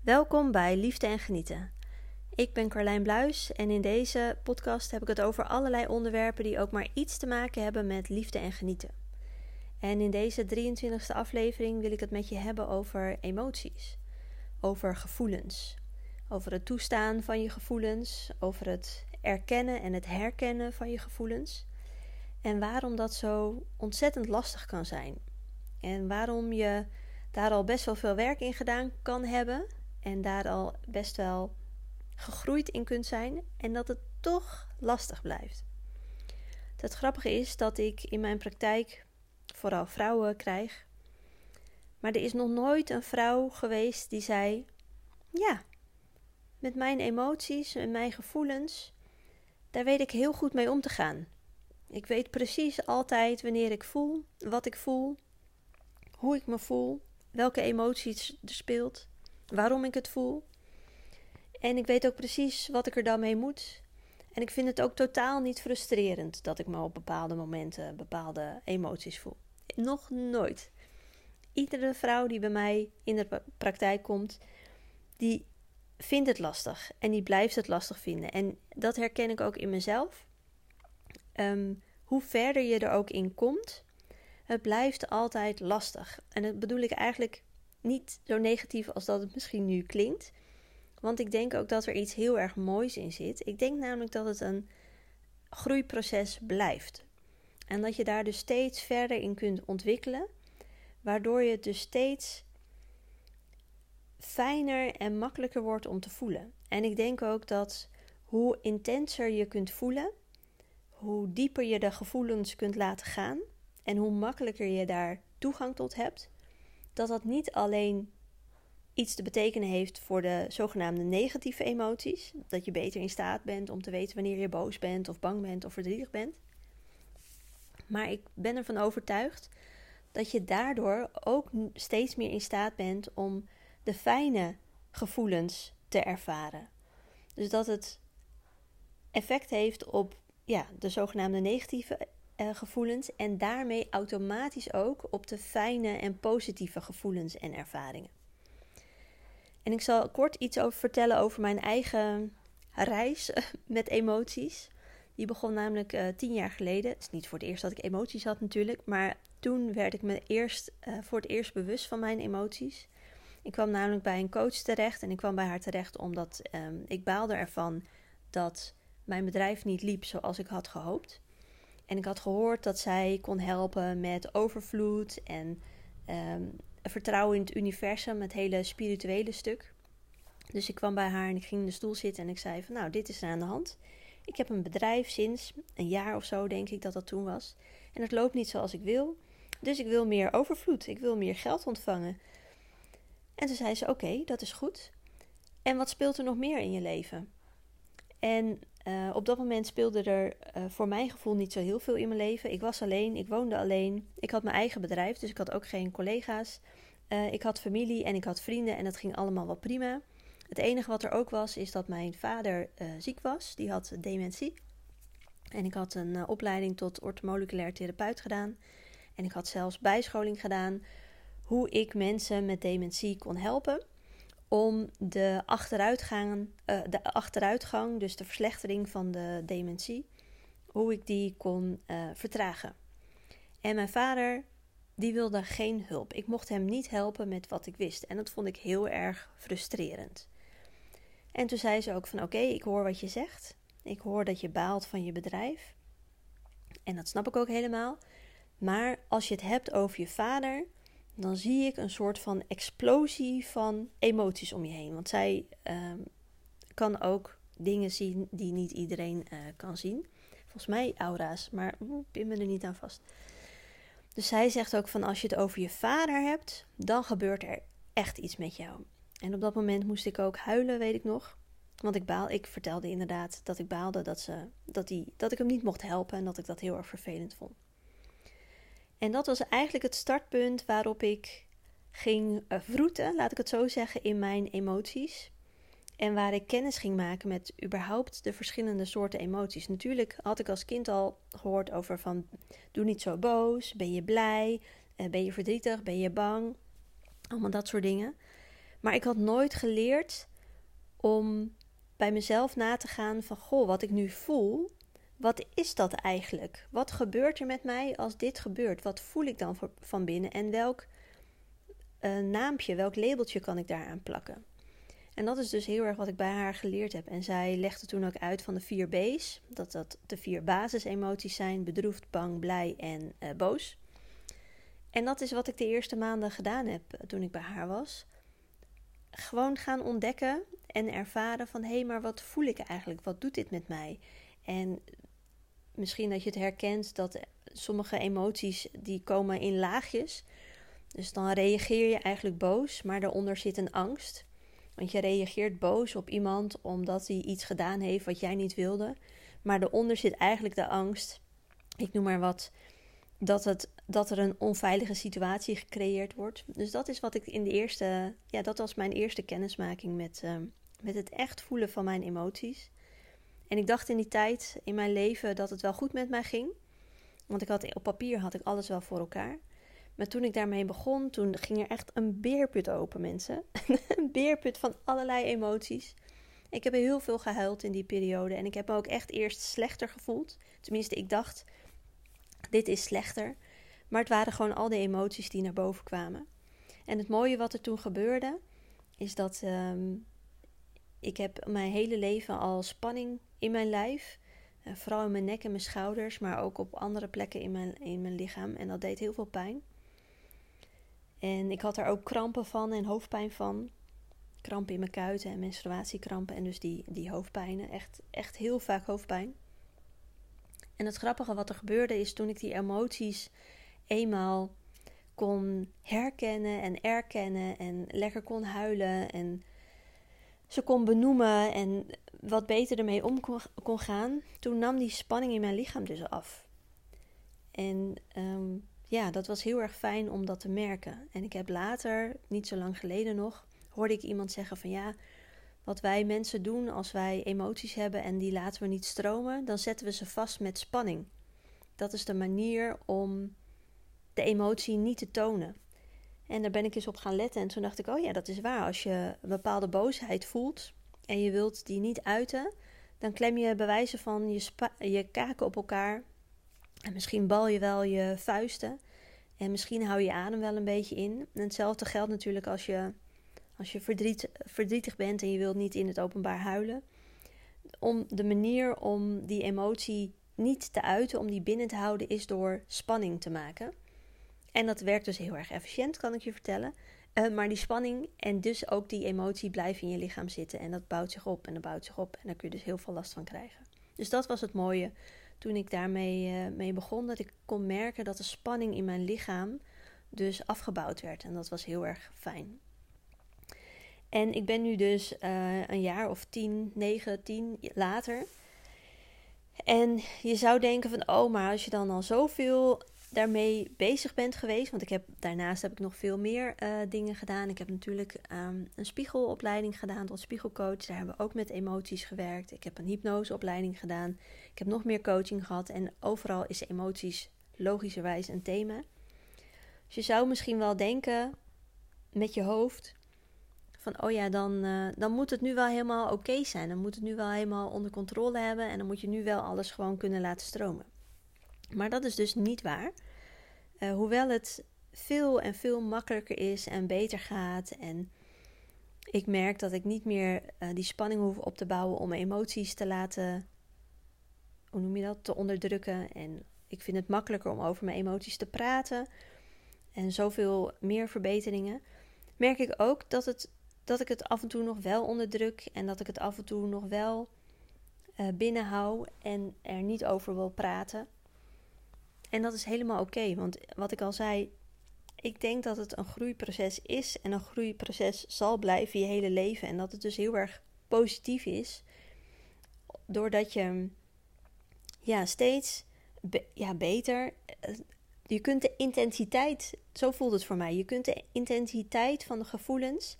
Welkom bij Liefde en Genieten. Ik ben Carlijn Bluis en in deze podcast heb ik het over allerlei onderwerpen die ook maar iets te maken hebben met liefde en genieten. En in deze 23e aflevering wil ik het met je hebben over emoties, over gevoelens, over het toestaan van je gevoelens, over het erkennen en het herkennen van je gevoelens en waarom dat zo ontzettend lastig kan zijn. En waarom je daar al best wel veel werk in gedaan kan hebben en daar al best wel gegroeid in kunt zijn en dat het toch lastig blijft. Het grappige is dat ik in mijn praktijk vooral vrouwen krijg, maar er is nog nooit een vrouw geweest die zei: Ja, met mijn emoties en mijn gevoelens, daar weet ik heel goed mee om te gaan. Ik weet precies altijd wanneer ik voel, wat ik voel, hoe ik me voel, welke emoties er speelt, waarom ik het voel. En ik weet ook precies wat ik er dan mee moet. En ik vind het ook totaal niet frustrerend dat ik me op bepaalde momenten bepaalde emoties voel. Nog nooit. Iedere vrouw die bij mij in de praktijk komt, die vindt het lastig en die blijft het lastig vinden. En dat herken ik ook in mezelf. Ehm, hoe verder je er ook in komt, het blijft altijd lastig. En dat bedoel ik eigenlijk niet zo negatief als dat het misschien nu klinkt. Want ik denk ook dat er iets heel erg moois in zit. Ik denk namelijk dat het een groeiproces blijft. En dat je daar dus steeds verder in kunt ontwikkelen. Waardoor je het dus steeds fijner en makkelijker wordt om te voelen. En ik denk ook dat hoe intenser je kunt voelen, hoe dieper je de gevoelens kunt laten gaan en hoe makkelijker je daar toegang tot hebt, dat dat niet alleen iets te betekenen heeft voor de zogenaamde negatieve emoties, dat je beter in staat bent om te weten wanneer je boos bent of bang bent of verdrietig bent. Maar ik ben ervan overtuigd dat je daardoor ook steeds meer in staat bent om de fijne gevoelens te ervaren. Dus dat het effect heeft op ja, de zogenaamde negatieve uh, gevoelens en daarmee automatisch ook op de fijne en positieve gevoelens en ervaringen. En ik zal kort iets over vertellen over mijn eigen reis met emoties. Die begon namelijk uh, tien jaar geleden. Het is niet voor het eerst dat ik emoties had natuurlijk, maar toen werd ik me eerst uh, voor het eerst bewust van mijn emoties. Ik kwam namelijk bij een coach terecht en ik kwam bij haar terecht omdat um, ik baalde ervan dat mijn bedrijf niet liep zoals ik had gehoopt. En ik had gehoord dat zij kon helpen met overvloed en um, vertrouwen in het universum, het hele spirituele stuk. Dus ik kwam bij haar en ik ging in de stoel zitten en ik zei van nou, dit is er aan de hand. Ik heb een bedrijf sinds een jaar of zo, denk ik dat dat toen was. En het loopt niet zoals ik wil. Dus ik wil meer overvloed. Ik wil meer geld ontvangen. En toen zei ze: Oké, dat is goed. En wat speelt er nog meer in je leven? En uh, op dat moment speelde er uh, voor mijn gevoel niet zo heel veel in mijn leven. Ik was alleen, ik woonde alleen. Ik had mijn eigen bedrijf, dus ik had ook geen collega's. Uh, ik had familie en ik had vrienden en dat ging allemaal wel prima. Het enige wat er ook was, is dat mijn vader ziek was. Die had dementie. En ik had een opleiding tot ortomoleculair therapeut gedaan. En ik had zelfs bijscholing gedaan hoe ik mensen met dementie kon helpen om de achteruitgang, uh, de achteruitgang, dus de verslechtering van de dementie, hoe ik die kon uh, vertragen. En mijn vader, die wilde geen hulp. Ik mocht hem niet helpen met wat ik wist. En dat vond ik heel erg frustrerend. En toen zei ze ook van oké, ik hoor wat je zegt. Ik hoor dat je baalt van je bedrijf. En dat snap ik ook helemaal. Maar als je het hebt over je vader, dan zie ik een soort van explosie van emoties om je heen. Want zij uh, kan ook dingen zien die niet iedereen uh, kan zien. Volgens mij aura's, maar ik pin me er niet aan vast. Dus zij zegt ook van als je het over je vader hebt, dan gebeurt er echt iets met jou. En op dat moment moest ik ook huilen, weet ik nog. Want ik baal, ik vertelde inderdaad dat ik baalde dat, ze, dat, die, dat ik hem niet mocht helpen en dat ik dat heel erg vervelend vond. En dat was eigenlijk het startpunt waarop ik ging uh, vroeten, laat ik het zo zeggen, in mijn emoties. En waar ik kennis ging maken met überhaupt de verschillende soorten emoties. Natuurlijk had ik als kind al gehoord over van doe niet zo boos, ben je blij, uh, ben je verdrietig, ben je bang, allemaal dat soort dingen. Maar ik had nooit geleerd om bij mezelf na te gaan van goh, wat ik nu voel, wat is dat eigenlijk? Wat gebeurt er met mij als dit gebeurt? Wat voel ik dan van binnen en welk uh, naampje, welk labeltje kan ik daaraan plakken? En dat is dus heel erg wat ik bij haar geleerd heb. En zij legde toen ook uit van de vier B's, dat dat de vier basisemoties zijn: bedroefd, bang, blij en uh, boos. En dat is wat ik de eerste maanden gedaan heb eh, toen ik bij haar was. Gewoon gaan ontdekken en ervaren van hé, hey, maar wat voel ik eigenlijk? Wat doet dit met mij? En misschien dat je het herkent dat sommige emoties die komen in laagjes. Dus dan reageer je eigenlijk boos, maar daaronder zit een angst. Want je reageert boos op iemand omdat hij iets gedaan heeft wat jij niet wilde. Maar daaronder zit eigenlijk de angst, ik noem maar wat, dat, het, dat er een onveilige situatie gecreëerd wordt. Dus dat is wat ik in de eerste, ja, dat was mijn eerste kennismaking met, uh, met het echt voelen van mijn emoties. En ik dacht in die tijd in mijn leven dat het wel goed met mij ging. Want ik had, op papier had ik alles wel voor elkaar. Maar toen ik daarmee begon, toen ging er echt een beerput open, mensen. een beerput van allerlei emoties. Ik heb heel veel gehuild in die periode. En ik heb me ook echt eerst slechter gevoeld. Tenminste, ik dacht, dit is slechter. Maar het waren gewoon al die emoties die naar boven kwamen. En het mooie wat er toen gebeurde, is dat ehm, ik heb mijn hele leven al spanning in mijn lijf. Vooral in mijn nek en mijn schouders, maar ook op andere plekken in mijn, in mijn lichaam. En dat deed heel veel pijn. En ik had er ook krampen van en hoofdpijn van. Krampen in mijn kuiten en menstruatiekrampen en dus die, die hoofdpijnen. Echt, echt heel vaak hoofdpijn. En het grappige wat er gebeurde is toen ik die emoties eenmaal kon herkennen en erkennen en lekker kon huilen en ze kon benoemen en wat beter ermee om kon, gaan, toen nam die spanning in mijn lichaam dus af. En ehm, ja, dat was heel erg fijn om dat te merken. En ik heb later, niet zo lang geleden nog, hoorde ik iemand zeggen van ja, wat wij mensen doen als wij emoties hebben en die laten we niet stromen, dan zetten we ze vast met spanning. Dat is de manier om de emotie niet te tonen. En daar ben ik eens op gaan letten. En toen dacht ik, oh ja, dat is waar. Als je een bepaalde boosheid voelt en je wilt die niet uiten, dan klem je bewijzen van je, je kaken op elkaar. En misschien bal je wel je vuisten. En misschien hou je adem wel een beetje in. En hetzelfde geldt natuurlijk als je, als je verdriet, verdrietig bent en je wilt niet in het openbaar huilen. Om de manier om die emotie niet te uiten, om die binnen te houden, is door spanning te maken. En dat werkt dus heel erg efficiënt, kan ik je vertellen. Uh, maar die spanning en dus ook die emotie blijven in je lichaam zitten. En dat bouwt zich op en dat bouwt zich op. En daar kun je dus heel veel last van krijgen. Dus dat was het mooie toen ik daarmee uh, mee begon. Dat ik kon merken dat de spanning in mijn lichaam dus afgebouwd werd. En dat was heel erg fijn. En ik ben nu dus uh, een jaar of tien, negen, tien later. En je zou denken van, oh, maar als je dan al zoveel daarmee bezig bent geweest. Want ik heb, daarnaast heb ik nog veel meer uh, dingen gedaan. Ik heb natuurlijk um, een spiegelopleiding gedaan tot spiegelcoach. Daar hebben we ook met emoties gewerkt. Ik heb een hypnoseopleiding gedaan. Ik heb nog meer coaching gehad. En overal is emoties logischerwijs een thema. Dus je zou misschien wel denken met je hoofd van oh ja, dan, uh, dan moet het nu wel helemaal oké zijn. Dan moet het nu wel helemaal onder controle hebben en dan moet je nu wel alles gewoon kunnen laten stromen. Maar dat is dus niet waar. Uh, hoewel het veel en veel makkelijker is en beter gaat. En ik merk dat ik niet meer uh, die spanning hoef op te bouwen om emoties te laten. Hoe noem je dat? Te onderdrukken. En ik vind het makkelijker om over mijn emoties te praten. En zoveel meer verbeteringen. Merk ik ook dat, het, dat ik het af en toe nog wel onderdruk. En dat ik het af en toe nog wel uh, binnenhoud. En er niet over wil praten. En dat is helemaal oké, want wat ik al zei, ik denk dat het een groeiproces is en een groeiproces zal blijven je hele leven. En dat het dus heel erg positief is, doordat je ja, steeds ja, beter. Eh, je kunt de intensiteit, zo voelt het voor mij, je kunt de intensiteit van de gevoelens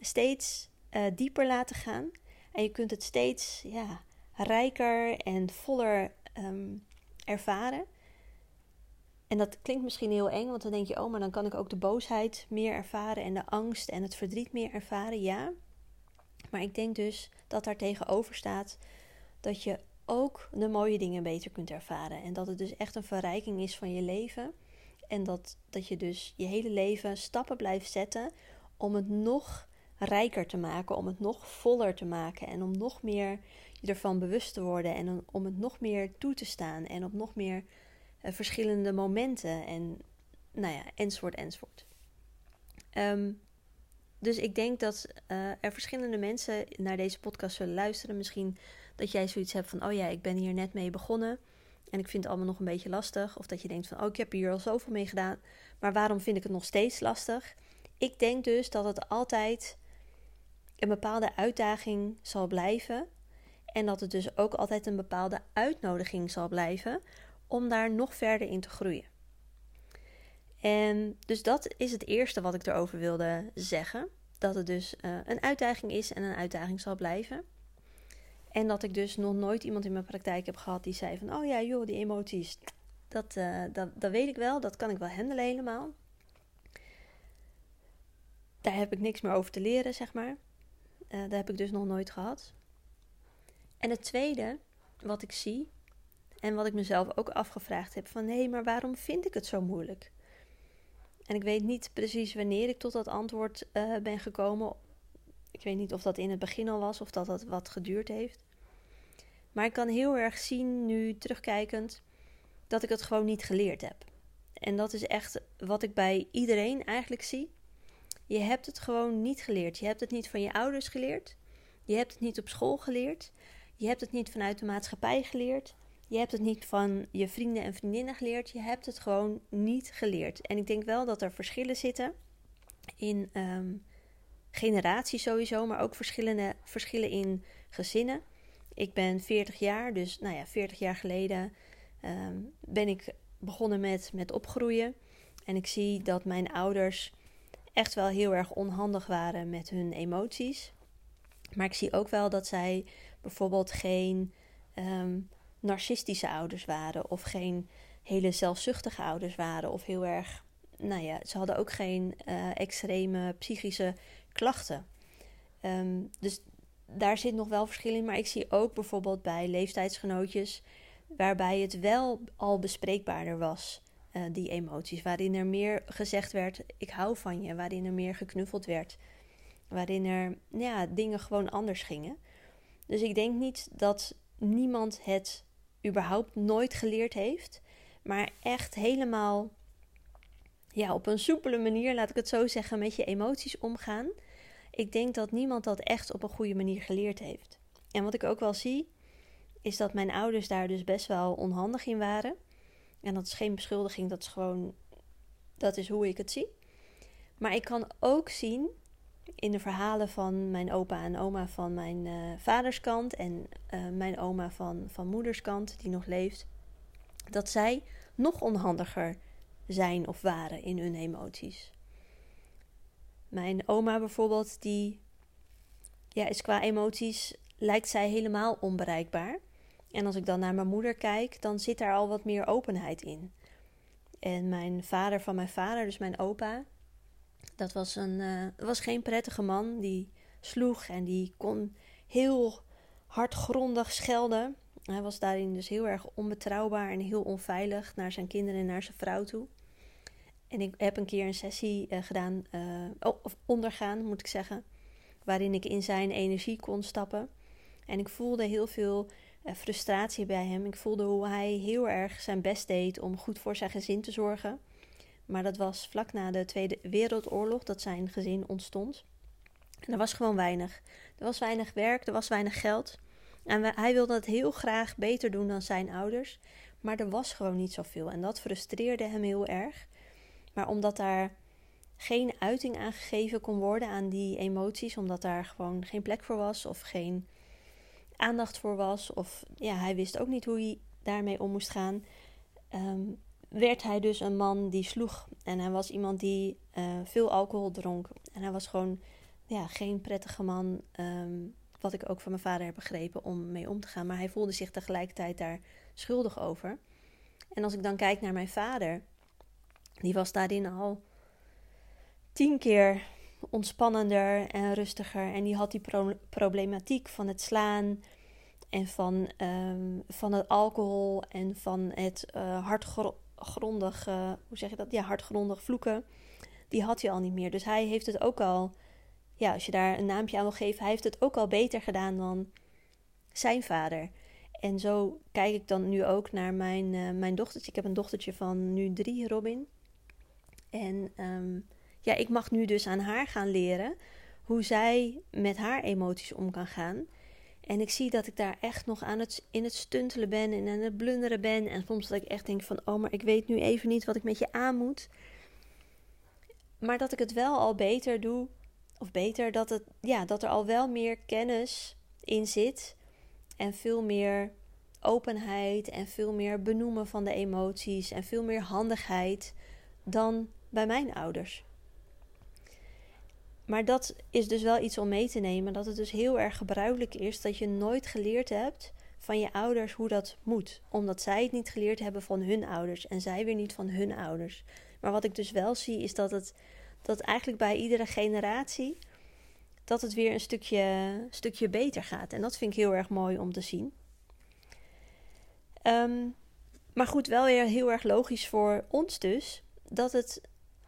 steeds uh, dieper laten gaan. En je kunt het steeds ja, rijker en voller um, ervaren. En dat klinkt misschien heel eng, want dan denk je, oh, maar dan kan ik ook de boosheid meer ervaren en de angst en het verdriet meer ervaren. Ja. Maar ik denk dus dat daar tegenover staat dat je ook de mooie dingen beter kunt ervaren. En dat het dus echt een verrijking is van je leven. En dat, dat je dus je hele leven stappen blijft zetten om het nog rijker te maken, om het nog voller te maken en om nog meer je ervan bewust te worden en om het nog meer toe te staan en op nog meer verschillende momenten en nou ja, enzovoort, enzovoort. Um, dus ik denk dat uh, er verschillende mensen naar deze podcast zullen luisteren. Misschien dat jij zoiets hebt van: oh ja, ik ben hier net mee begonnen. En ik vind het allemaal nog een beetje lastig. Of dat je denkt van: oh, ik heb hier al zoveel mee gedaan. Maar waarom vind ik het nog steeds lastig? Ik denk dus dat het altijd een bepaalde uitdaging zal blijven. En dat het dus ook altijd een bepaalde uitnodiging zal blijven om daar nog verder in te groeien. En dus dat is het eerste wat ik erover wilde zeggen. Dat het dus uh, een uitdaging is en een uitdaging zal blijven. En dat ik dus nog nooit iemand in mijn praktijk heb gehad die zei van... Oh ja, joh, die emoties, dat, uh, dat, dat weet ik wel. Dat kan ik wel handelen helemaal. Daar heb ik niks meer over te leren, zeg maar. Uh, dat heb ik dus nog nooit gehad. En het tweede wat ik zie... En wat ik mezelf ook afgevraagd heb van... Hé, maar waarom vind ik het zo moeilijk? En ik weet niet precies wanneer ik tot dat antwoord uh, ben gekomen. Ik weet niet of dat in het begin al was of dat dat wat geduurd heeft. Maar ik kan heel erg zien, nu terugkijkend, dat ik het gewoon niet geleerd heb. En dat is echt wat ik bij iedereen eigenlijk zie. Je hebt het gewoon niet geleerd. Je hebt het niet van je ouders geleerd. Je hebt het niet op school geleerd. Je hebt het niet vanuit de maatschappij geleerd. Je hebt het niet van je vrienden en vriendinnen geleerd. Je hebt het gewoon niet geleerd. En ik denk wel dat er verschillen zitten in um, generaties sowieso, maar ook verschillende, verschillen in gezinnen. Ik ben 40 jaar, dus nou ja, 40 jaar geleden um, ben ik begonnen met, met opgroeien. En ik zie dat mijn ouders echt wel heel erg onhandig waren met hun emoties. Maar ik zie ook wel dat zij bijvoorbeeld geen um, narcistische ouders waren of geen hele zelfzuchtige ouders waren of heel erg, nou ja, ze hadden ook geen uh, extreme psychische klachten. Um, dus daar zit nog wel verschil in, maar ik zie ook bijvoorbeeld bij leeftijdsgenootjes waarbij het wel al bespreekbaarder was, uh, die emoties, waarin er meer gezegd werd: ik hou van je, waarin er meer geknuffeld werd, waarin er ja, dingen gewoon anders gingen. Dus ik denk niet dat niemand het überhaupt nooit geleerd heeft, maar echt helemaal ja, op een soepele manier, laat ik het zo zeggen, met je emoties omgaan. Ik denk dat niemand dat echt op een goede manier geleerd heeft. En wat ik ook wel zie, is dat mijn ouders daar dus best wel onhandig in waren. En dat is geen beschuldiging, dat is gewoon, dat is hoe ik het zie. Maar ik kan ook zien in de verhalen van mijn opa en oma van mijn uh, vaderskant en uh, mijn oma van, van moederskant, die nog leeft, dat zij nog onhandiger zijn of waren in hun emoties. Mijn oma bijvoorbeeld, die ja, is qua emoties, lijkt zij helemaal onbereikbaar. En als ik dan naar mijn moeder kijk, dan zit daar al wat meer openheid in. En mijn vader van mijn vader, dus mijn opa, dat was, een, uh, was geen prettige man. Die sloeg en die kon heel hardgrondig schelden. Hij was daarin dus heel erg onbetrouwbaar en heel onveilig naar zijn kinderen en naar zijn vrouw toe. En ik heb een keer een sessie uh, gedaan, uh, of ondergaan moet ik zeggen, waarin ik in zijn energie kon stappen. En ik voelde heel veel frustratie bij hem. Ik voelde hoe hij heel erg zijn best deed om goed voor zijn gezin te zorgen. Maar dat was vlak na de Tweede Wereldoorlog dat zijn gezin ontstond. En er was gewoon weinig. Er was weinig werk, er was weinig geld. En hij wilde het heel graag beter doen dan zijn ouders. Maar er was gewoon niet zoveel. En dat frustreerde hem heel erg. Maar omdat daar geen uiting aan gegeven kon worden aan die emoties, omdat daar gewoon geen plek voor was of geen aandacht voor was, of ja, hij wist ook niet hoe hij daarmee om moest gaan, um, werd hij dus een man die sloeg. En hij was iemand die uh, veel alcohol dronk. En hij was gewoon ja, geen prettige man, um, wat ik ook van mijn vader heb begrepen, om mee om te gaan. Maar hij voelde zich tegelijkertijd daar schuldig over. En als ik dan kijk naar mijn vader, Die was daarin al tien keer ontspannender en rustiger. En die had die problematiek van het slaan en van, um, van het alcohol en van het uh, hardgrondig, uh, hoe zeg je dat? Ja, hardgrondig vloeken. Die had hij al niet meer. Dus hij heeft het ook al, ja, als je daar een naampje aan wil geven, hij heeft het ook al beter gedaan dan zijn vader. En zo kijk ik dan nu ook naar mijn, uh, mijn dochtertje. Ik heb een dochtertje van nu drie, Robin. En um, ja, ik mag nu dus aan haar gaan leren hoe zij met haar emoties om kan gaan. En ik zie dat ik daar echt nog aan het, in het stuntelen ben en aan het blunderen ben. En soms dat ik echt denk van, oh, maar ik weet nu even niet wat ik met je aan moet. Maar dat ik het wel al beter doe. Of beter, dat, het, ja, dat er al wel meer kennis in zit. En veel meer openheid en veel meer benoemen van de emoties. En veel meer handigheid dan bij mijn ouders. Maar dat is dus wel iets om mee te nemen. Dat het dus heel erg gebruikelijk is dat je nooit geleerd hebt van je ouders hoe dat moet. Omdat zij het niet geleerd hebben van hun ouders en zij weer niet van hun ouders. Maar wat ik dus wel zie is dat het dat eigenlijk bij iedere generatie dat het weer een stukje, stukje beter gaat. En dat vind ik heel erg mooi om te zien. Ehm, maar goed, wel weer heel erg logisch voor ons dus dat het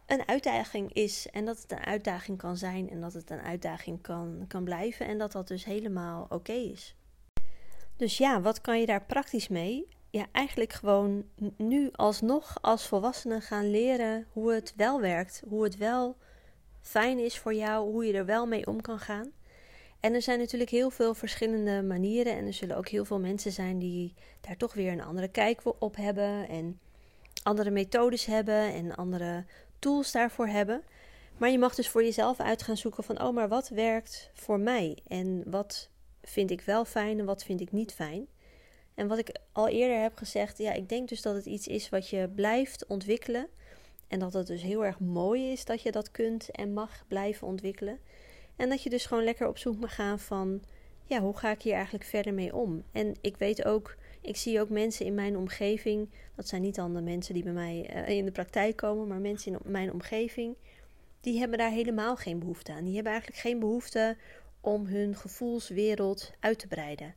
een uitdaging is. En dat het een uitdaging kan zijn en dat het een uitdaging kan, kan blijven. En dat dat dus helemaal oké is. Dus ja, wat kan je daar praktisch mee? Ja, eigenlijk gewoon nu alsnog als volwassene gaan leren hoe het wel werkt. Hoe het wel fijn is voor jou, hoe je er wel mee om kan gaan. En er zijn natuurlijk heel veel verschillende manieren. En er zullen ook heel veel mensen zijn die daar toch weer een andere kijk op hebben. En andere methodes hebben en andere tools daarvoor hebben. Maar je mag dus voor jezelf uit gaan zoeken van, oh, maar wat werkt voor mij? En wat vind ik wel fijn en wat vind ik niet fijn? En wat ik al eerder heb gezegd, ja, ik denk dus dat het iets is wat je blijft ontwikkelen. En dat het dus heel erg mooi is dat je dat kunt en mag blijven ontwikkelen. En dat je dus gewoon lekker op zoek mag gaan van, ja, hoe ga ik hier eigenlijk verder mee om? En ik weet ook ik zie ook mensen in mijn omgeving, dat zijn niet dan de mensen die bij mij uh, in de praktijk komen, maar mensen in mijn omgeving, die hebben daar helemaal geen behoefte aan. Die hebben eigenlijk geen behoefte om hun gevoelswereld uit te breiden.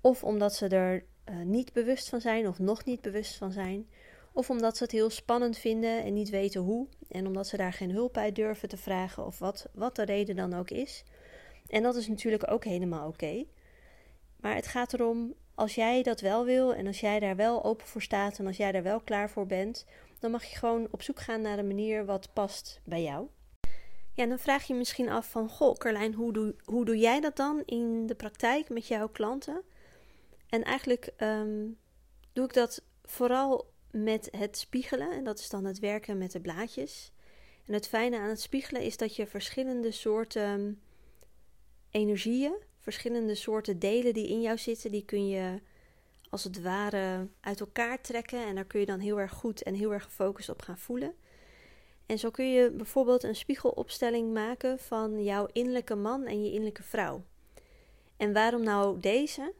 Of omdat ze er uh, niet bewust van zijn of nog niet bewust van zijn. Of omdat ze het heel spannend vinden en niet weten hoe. En omdat ze daar geen hulp bij durven te vragen of wat, wat de reden dan ook is. En dat is natuurlijk ook helemaal oké. Maar het gaat erom als jij dat wel wil en als jij daar wel open voor staat en als jij daar wel klaar voor bent, dan mag je gewoon op zoek gaan naar een manier wat past bij jou. Ja, dan vraag je misschien af van, goh Carlijn, hoe doe, hoe doe jij dat dan in de praktijk met jouw klanten? En eigenlijk ehm, doe ik dat vooral met het spiegelen en dat is dan het werken met de blaadjes. En het fijne aan het spiegelen is dat je verschillende soorten energieën verschillende soorten delen die in jou zitten, die kun je als het ware uit elkaar trekken. En daar kun je dan heel erg goed en heel erg gefocust op gaan voelen. En zo kun je bijvoorbeeld een spiegelopstelling maken van jouw innerlijke man en je innerlijke vrouw. En waarom nou deze?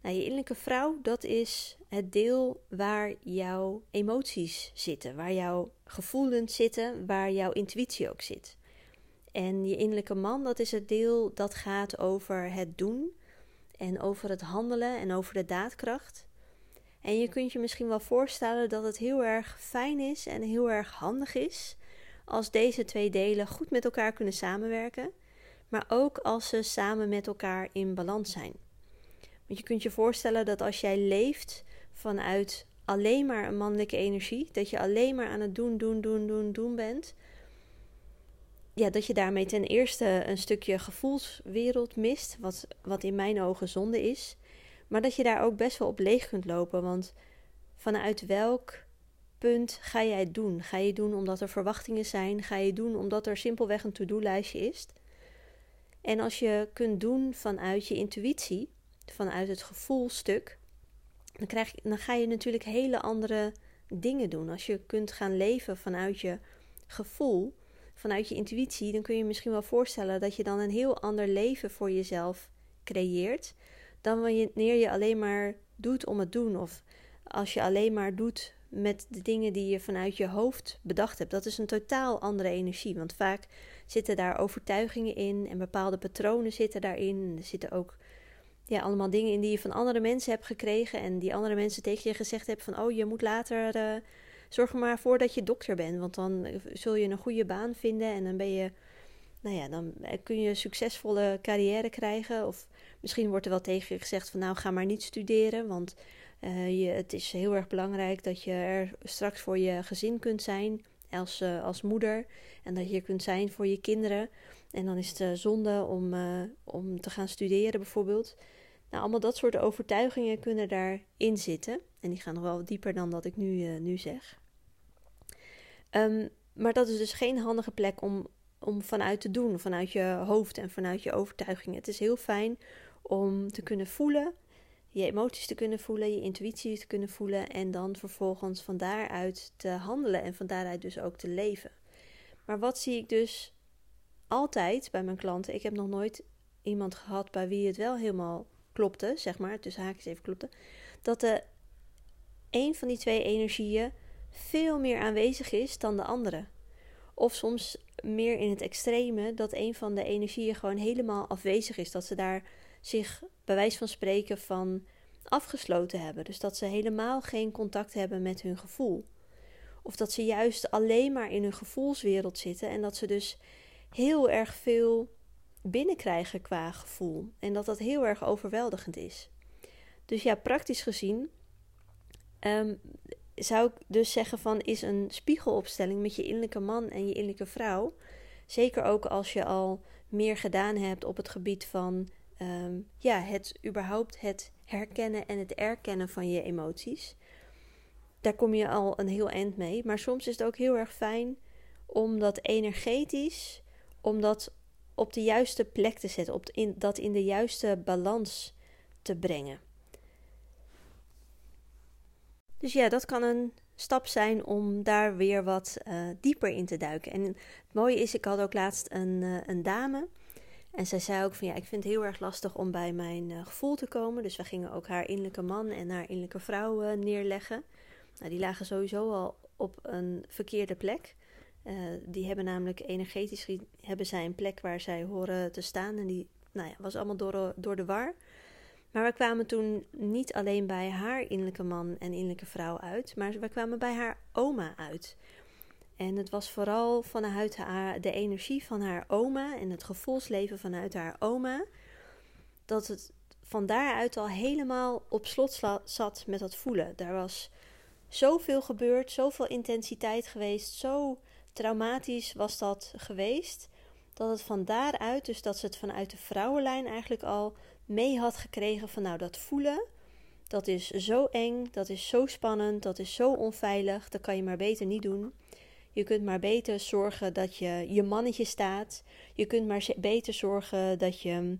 Nou, je innerlijke vrouw, dat is het deel waar jouw emoties zitten, waar jouw gevoelens zitten, waar jouw intuïtie ook zit. En je innerlijke man, dat is het deel dat gaat over het doen en over het handelen en over de daadkracht. En je kunt je misschien wel voorstellen dat het heel erg fijn is en heel erg handig is als deze twee delen goed met elkaar kunnen samenwerken, maar ook als ze samen met elkaar in balans zijn. Want je kunt je voorstellen dat als jij leeft vanuit alleen maar een mannelijke energie, dat je alleen maar aan het doen, doen, doen, doen, doen bent, ja, dat je daarmee ten eerste een stukje gevoelswereld mist, wat, wat in mijn ogen zonde is. Maar dat je daar ook best wel op leeg kunt lopen. Want vanuit welk punt ga jij het doen? Ga je doen omdat er verwachtingen zijn? Ga je doen omdat er simpelweg een to-do-lijstje is? En als je kunt doen vanuit je intuïtie, vanuit het gevoelstuk, dan, krijg dan ga je natuurlijk hele andere dingen doen. Als je kunt gaan leven vanuit je gevoel, vanuit je intuïtie, dan kun je misschien wel voorstellen dat je dan een heel ander leven voor jezelf creëert dan wanneer je alleen maar doet om het doen. Of als je alleen maar doet met de dingen die je vanuit je hoofd bedacht hebt. Dat is een totaal andere energie. Want vaak zitten daar overtuigingen in en bepaalde patronen zitten daarin. Er zitten ook ja, allemaal dingen in die je van andere mensen hebt gekregen. En die andere mensen tegen je gezegd hebben van oh, je moet later. Uh, zorg er maar voor dat je dokter bent. Want dan zul je een goede baan vinden. En dan ben je. Nou ja, dan kun je een succesvolle carrière krijgen. Of misschien wordt er wel tegen je gezegd van nou ga maar niet studeren. Want uh, je, het is heel erg belangrijk dat je er straks voor je gezin kunt zijn als, uh, als moeder. En dat je kunt zijn voor je kinderen. En dan is het uh, zonde om, om te gaan studeren bijvoorbeeld. Nou, allemaal dat soort overtuigingen kunnen daarin zitten. En die gaan nog wel dieper dan dat ik nu, nu zeg. Um, maar dat is dus geen handige plek om, om vanuit te doen, vanuit je hoofd en vanuit je overtuigingen. Het is heel fijn om te kunnen voelen je emoties te kunnen voelen, je intuïtie te kunnen voelen en dan vervolgens van daaruit te handelen en van daaruit dus ook te leven. Maar wat zie ik dus altijd bij mijn klanten? Ik heb nog nooit iemand gehad bij wie het wel helemaal klopte, zeg maar, tussen haakjes even klopte, dat de een van die twee energieën veel meer aanwezig is dan de andere. Of soms meer in het extreme dat een van de energieën gewoon helemaal afwezig is, dat ze daar zich bij wijze van spreken van afgesloten hebben. Dus dat ze helemaal geen contact hebben met hun gevoel. Of dat ze juist alleen maar in hun gevoelswereld zitten en dat ze dus heel erg veel binnenkrijgen qua gevoel. En dat dat heel erg overweldigend is. Dus ja, praktisch gezien ehm, zou ik dus zeggen van is een spiegelopstelling met je innerlijke man en je innerlijke vrouw. Zeker ook als je al meer gedaan hebt op het gebied van Ehm, ja, het überhaupt het herkennen en het erkennen van je emoties. Daar kom je al een heel eind mee. Maar soms is het ook heel erg fijn om dat energetisch, om dat op de juiste plek te zetten, op dat in de juiste balans te brengen. Dus ja, dat kan een stap zijn om daar weer wat uh, dieper in te duiken. En het mooie is, ik had ook laatst een, uh, een dame en zij zei ook van ja, ik vind het heel erg lastig om bij mijn uh, gevoel te komen. Dus we gingen ook haar innerlijke man en haar innerlijke vrouw neerleggen. Nou, die lagen sowieso al op een verkeerde plek. Die hebben namelijk energetisch hebben zij een plek waar zij horen te staan. En die nou ja, was allemaal door, door de war. Maar we kwamen toen niet alleen bij haar innerlijke man en innerlijke vrouw uit, maar we kwamen bij haar oma uit. En het was vooral vanuit haar, de energie van haar oma en het gevoelsleven vanuit haar oma, dat het van daaruit al helemaal op slot zat met dat voelen. Daar was zoveel gebeurd, zoveel intensiteit geweest, zo traumatisch was dat geweest, dat het van daaruit, dus dat ze het vanuit de vrouwenlijn eigenlijk al mee had gekregen van nou dat voelen, dat is zo eng, dat is zo spannend, dat is zo onveilig, dat kan je maar beter niet doen. Je kunt maar beter zorgen dat je je mannetje staat. Je kunt maar beter zorgen dat je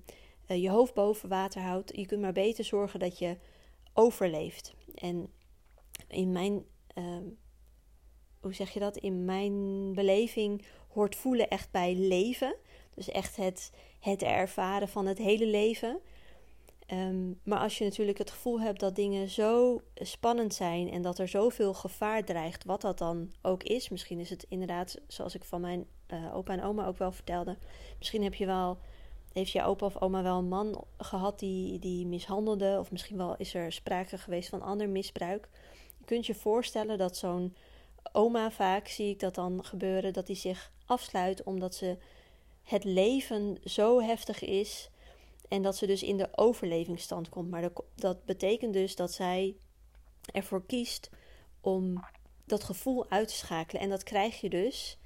uh, je hoofd boven water houdt. Je kunt maar beter zorgen dat je overleeft. En in mijn, uh, hoe zeg je dat? In mijn beleving hoort voelen echt bij leven. Dus echt het, het ervaren van het hele leven. Ehm, maar als je natuurlijk het gevoel hebt dat dingen zo spannend zijn en dat er zoveel gevaar dreigt, wat dat dan ook is. Misschien is het inderdaad, zoals ik van mijn uh, opa en oma ook wel vertelde. Misschien heb je wel, heeft je opa of oma wel een man gehad die, die mishandelde. Of misschien wel is er sprake geweest van ander misbruik. Je kunt je voorstellen dat zo'n oma vaak, zie ik dat dan gebeuren, dat die zich afsluit omdat ze het leven zo heftig is en dat ze dus in de overlevingsstand komt. Maar dat, betekent dus dat zij ervoor kiest om dat gevoel uit te schakelen. En dat krijg je dus.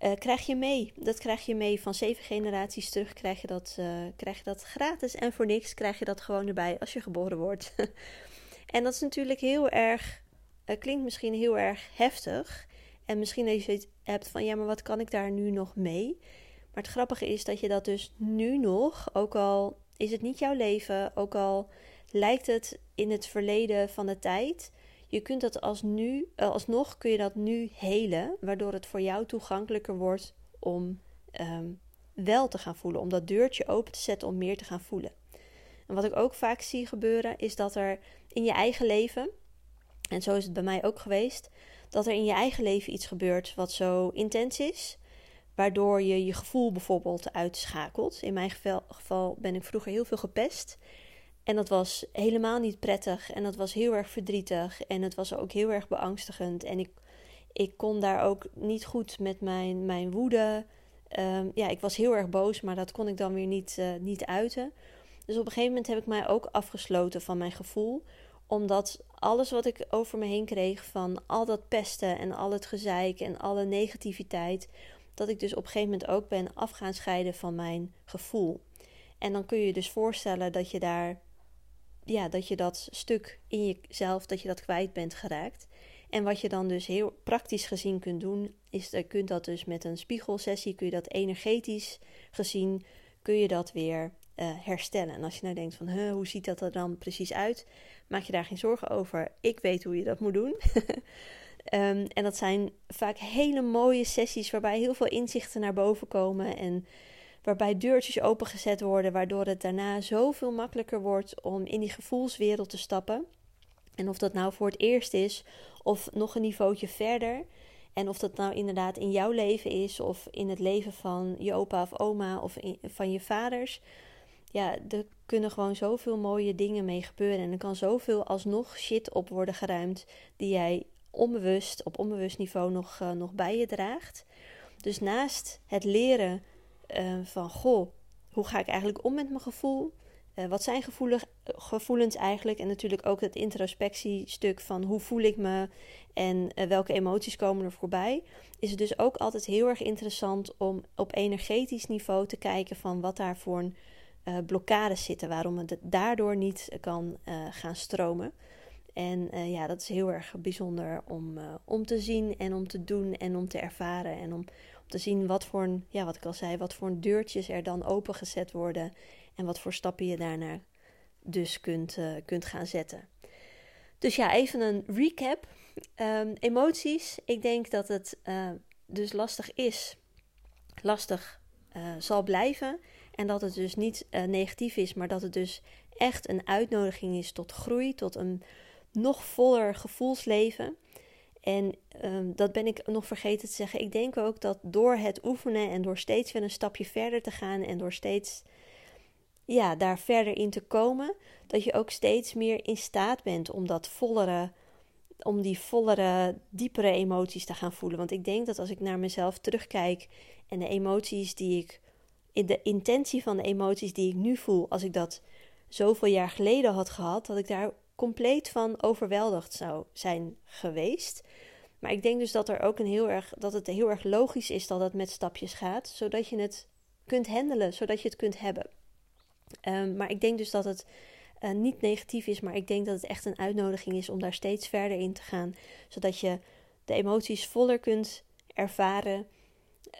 Uh, krijg je mee. Dat krijg je mee van zeven generaties terug. Krijg je, dat, uh, krijg je dat gratis en voor niks krijg je dat gewoon erbij als je geboren wordt. en dat is natuurlijk heel erg. Uh, klinkt misschien heel erg heftig. En misschien dat je hebt van ja, maar wat kan ik daar nu nog mee? Maar het grappige is dat je dat dus nu nog, ook al is het niet jouw leven, ook al lijkt het in het verleden van de tijd, je kunt dat als nu, eh, alsnog kun je dat nu helen, waardoor het voor jou toegankelijker wordt om ehm, wel te gaan voelen, om dat deurtje open te zetten om meer te gaan voelen. En wat ik ook vaak zie gebeuren, is dat er in je eigen leven En zo is het bij mij ook geweest dat er in je eigen leven iets gebeurt wat zo intens is, waardoor je je gevoel bijvoorbeeld uitschakelt. In mijn geval, geval ben ik vroeger heel veel gepest. En dat was helemaal niet prettig en dat was heel erg verdrietig en het was ook heel erg beangstigend. En ik, ik kon daar ook niet goed met mijn, mijn woede. Um, ja, ik was heel erg boos, maar dat kon ik dan weer niet, uh, niet uiten. Dus op een gegeven moment heb ik mij ook afgesloten van mijn gevoel. Omdat alles wat ik over me heen kreeg van al dat pesten en al het gezeik en alle negativiteit. Dat ik dus op een gegeven moment ook ben af gaan scheiden van mijn gevoel. En dan kun je je dus voorstellen dat je daar, ja, dat je dat stuk in jezelf, dat je dat kwijt bent geraakt. En wat je dan dus heel praktisch gezien kunt doen, is je kunt dat dus met een spiegelsessie, kun je dat energetisch gezien, kun je dat weer uh, herstellen. En als je nou denkt van, hoe ziet dat er dan precies uit? Maak je daar geen zorgen over. Ik weet hoe je dat moet doen. um, en dat zijn vaak hele mooie sessies waarbij heel veel inzichten naar boven komen en waarbij deurtjes opengezet worden, waardoor het daarna zoveel makkelijker wordt om in die gevoelswereld te stappen. En of dat nou voor het eerst is of nog een niveautje verder. En of dat nou inderdaad in jouw leven is of in het leven van je opa of oma of van je vaders ja, er kunnen gewoon zoveel mooie dingen mee gebeuren. En er kan zoveel alsnog shit op worden geruimd die jij onbewust, op onbewust niveau nog, uh, nog bij je draagt. Dus naast het leren uh, van, goh, hoe ga ik eigenlijk om met mijn gevoel? Uh, wat zijn gevoelens eigenlijk? En natuurlijk ook het introspectiestuk van hoe voel ik me en welke emoties komen er voorbij. Is het dus ook altijd heel erg interessant om op energetisch niveau te kijken van wat daar voor een blokkades zitten, waarom het daardoor niet kan gaan stromen. En uh, ja, dat is heel erg bijzonder om, om te zien en om te doen en om te ervaren. En om, om te zien wat voor, een, ja, wat ik al zei, wat voor deurtjes er dan opengezet worden. En wat voor stappen je daarna dus kunt, kunt gaan zetten. Dus ja, even een recap. Um, emoties. Ik denk dat het dus lastig is, lastig zal blijven. En dat het dus niet negatief is, maar dat het dus echt een uitnodiging is tot groei, tot een nog voller gevoelsleven. En um, dat ben ik nog vergeten te zeggen. Ik denk ook dat door het oefenen en door steeds weer een stapje verder te gaan en door steeds ja, daar verder in te komen, dat je ook steeds meer in staat bent om dat vollere, om die vollere, diepere emoties te gaan voelen. Want ik denk dat als ik naar mezelf terugkijk en de emoties die ik de intentie van de emoties die ik nu voel, als ik dat zoveel jaar geleden had gehad, dat ik daar compleet van overweldigd zou zijn geweest. Maar ik denk dus dat er ook een heel erg dat het heel erg logisch is dat het met stapjes gaat, zodat je het kunt handelen, zodat je het kunt hebben. Um, maar ik denk dus dat het uh, niet negatief is, maar ik denk dat het echt een uitnodiging is om daar steeds verder in te gaan, zodat je de emoties voller kunt ervaren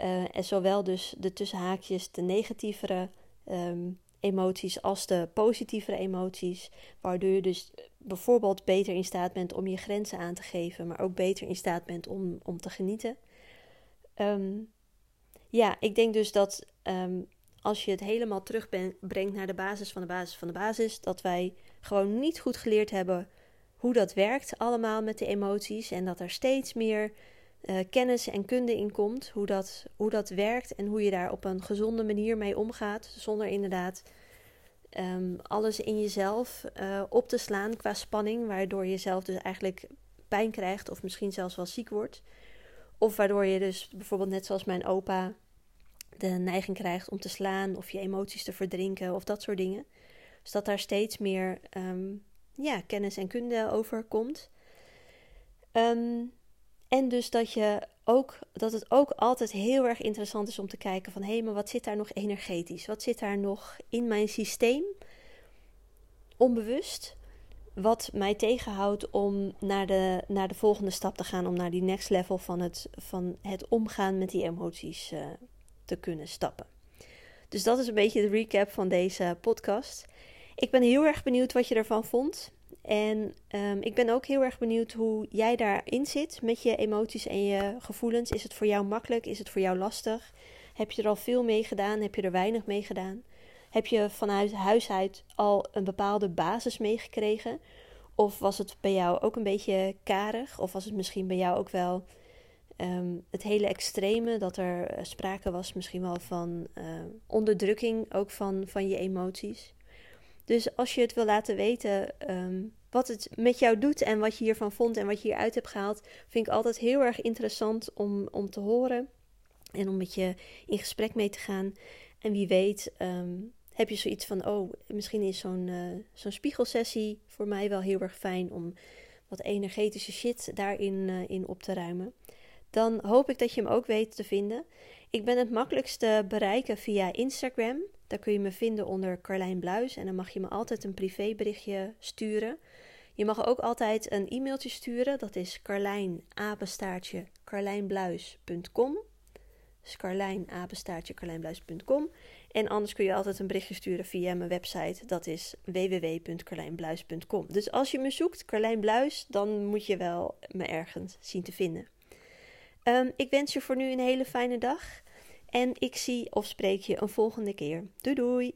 uh, en zowel dus de tussenhaakjes, de negatievere um, emoties als de positievere emoties. Waardoor je dus bijvoorbeeld beter in staat bent om je grenzen aan te geven, maar ook beter in staat bent om, om te genieten. Um, ja, ik denk dus dat um, als je het helemaal terugbrengt naar de basis van de basis van de basis, dat wij gewoon niet goed geleerd hebben hoe dat werkt allemaal met de emoties en dat er steeds meer uh, kennis en kunde in komt. Hoe dat, hoe dat werkt en hoe je daar op een gezonde manier mee omgaat. Zonder inderdaad um, alles in jezelf uh, op te slaan qua spanning. Waardoor je zelf dus eigenlijk pijn krijgt of misschien zelfs wel ziek wordt. Of waardoor je dus bijvoorbeeld net zoals mijn opa de neiging krijgt om te slaan of je emoties te verdrinken of dat soort dingen. Dus dat daar steeds meer um, ja, kennis en kunde over komt. Um, en dus dat, je ook, dat het ook altijd heel erg interessant is om te kijken van... hé, hey, maar wat zit daar nog energetisch? Wat zit daar nog in mijn systeem, onbewust... wat mij tegenhoudt om naar de, naar de volgende stap te gaan... om naar die next level van het, van het omgaan met die emoties uh, te kunnen stappen. Dus dat is een beetje de recap van deze podcast. Ik ben heel erg benieuwd wat je ervan vond. En um, ik ben ook heel erg benieuwd hoe jij daarin zit met je emoties en je gevoelens. Is het voor jou makkelijk? Is het voor jou lastig? Heb je er al veel mee gedaan? Heb je er weinig mee gedaan? Heb je vanuit huis uit al een bepaalde basis meegekregen? Of was het bij jou ook een beetje karig? Of was het misschien bij jou ook wel ehm, het hele extreme, dat er eh, sprake was misschien wel van uh, onderdrukking ook van, van je emoties? Dus als je het wil laten weten ehm, wat het met jou doet en wat je hiervan vond en wat je hieruit hebt gehaald, vind ik altijd heel erg interessant om, om te horen en om met je in gesprek mee te gaan. En wie weet, ehm, heb je zoiets van: oh, misschien is zo'n uh, zo'n spiegelsessie voor mij wel heel erg fijn om wat energetische shit daarin uh, in op te ruimen. Dan hoop ik dat je hem ook weet te vinden. Ik ben het makkelijkste bereiken via Instagram. Daar kun je me vinden onder Carlijn Bluis. En dan mag je me altijd een privéberichtje sturen. Je mag ook altijd een e-mailtje sturen. Dat is carlijnapenstaartje carlijnbluis.com. En anders kun je altijd een berichtje sturen via mijn website. Dat is www.carlijnbluis.com. Dus als je me zoekt, Carlijn Bluis, dan moet je wel me ergens zien te vinden. Um, ik wens je voor nu een hele fijne dag. En ik zie of spreek je een volgende keer. Doei doei!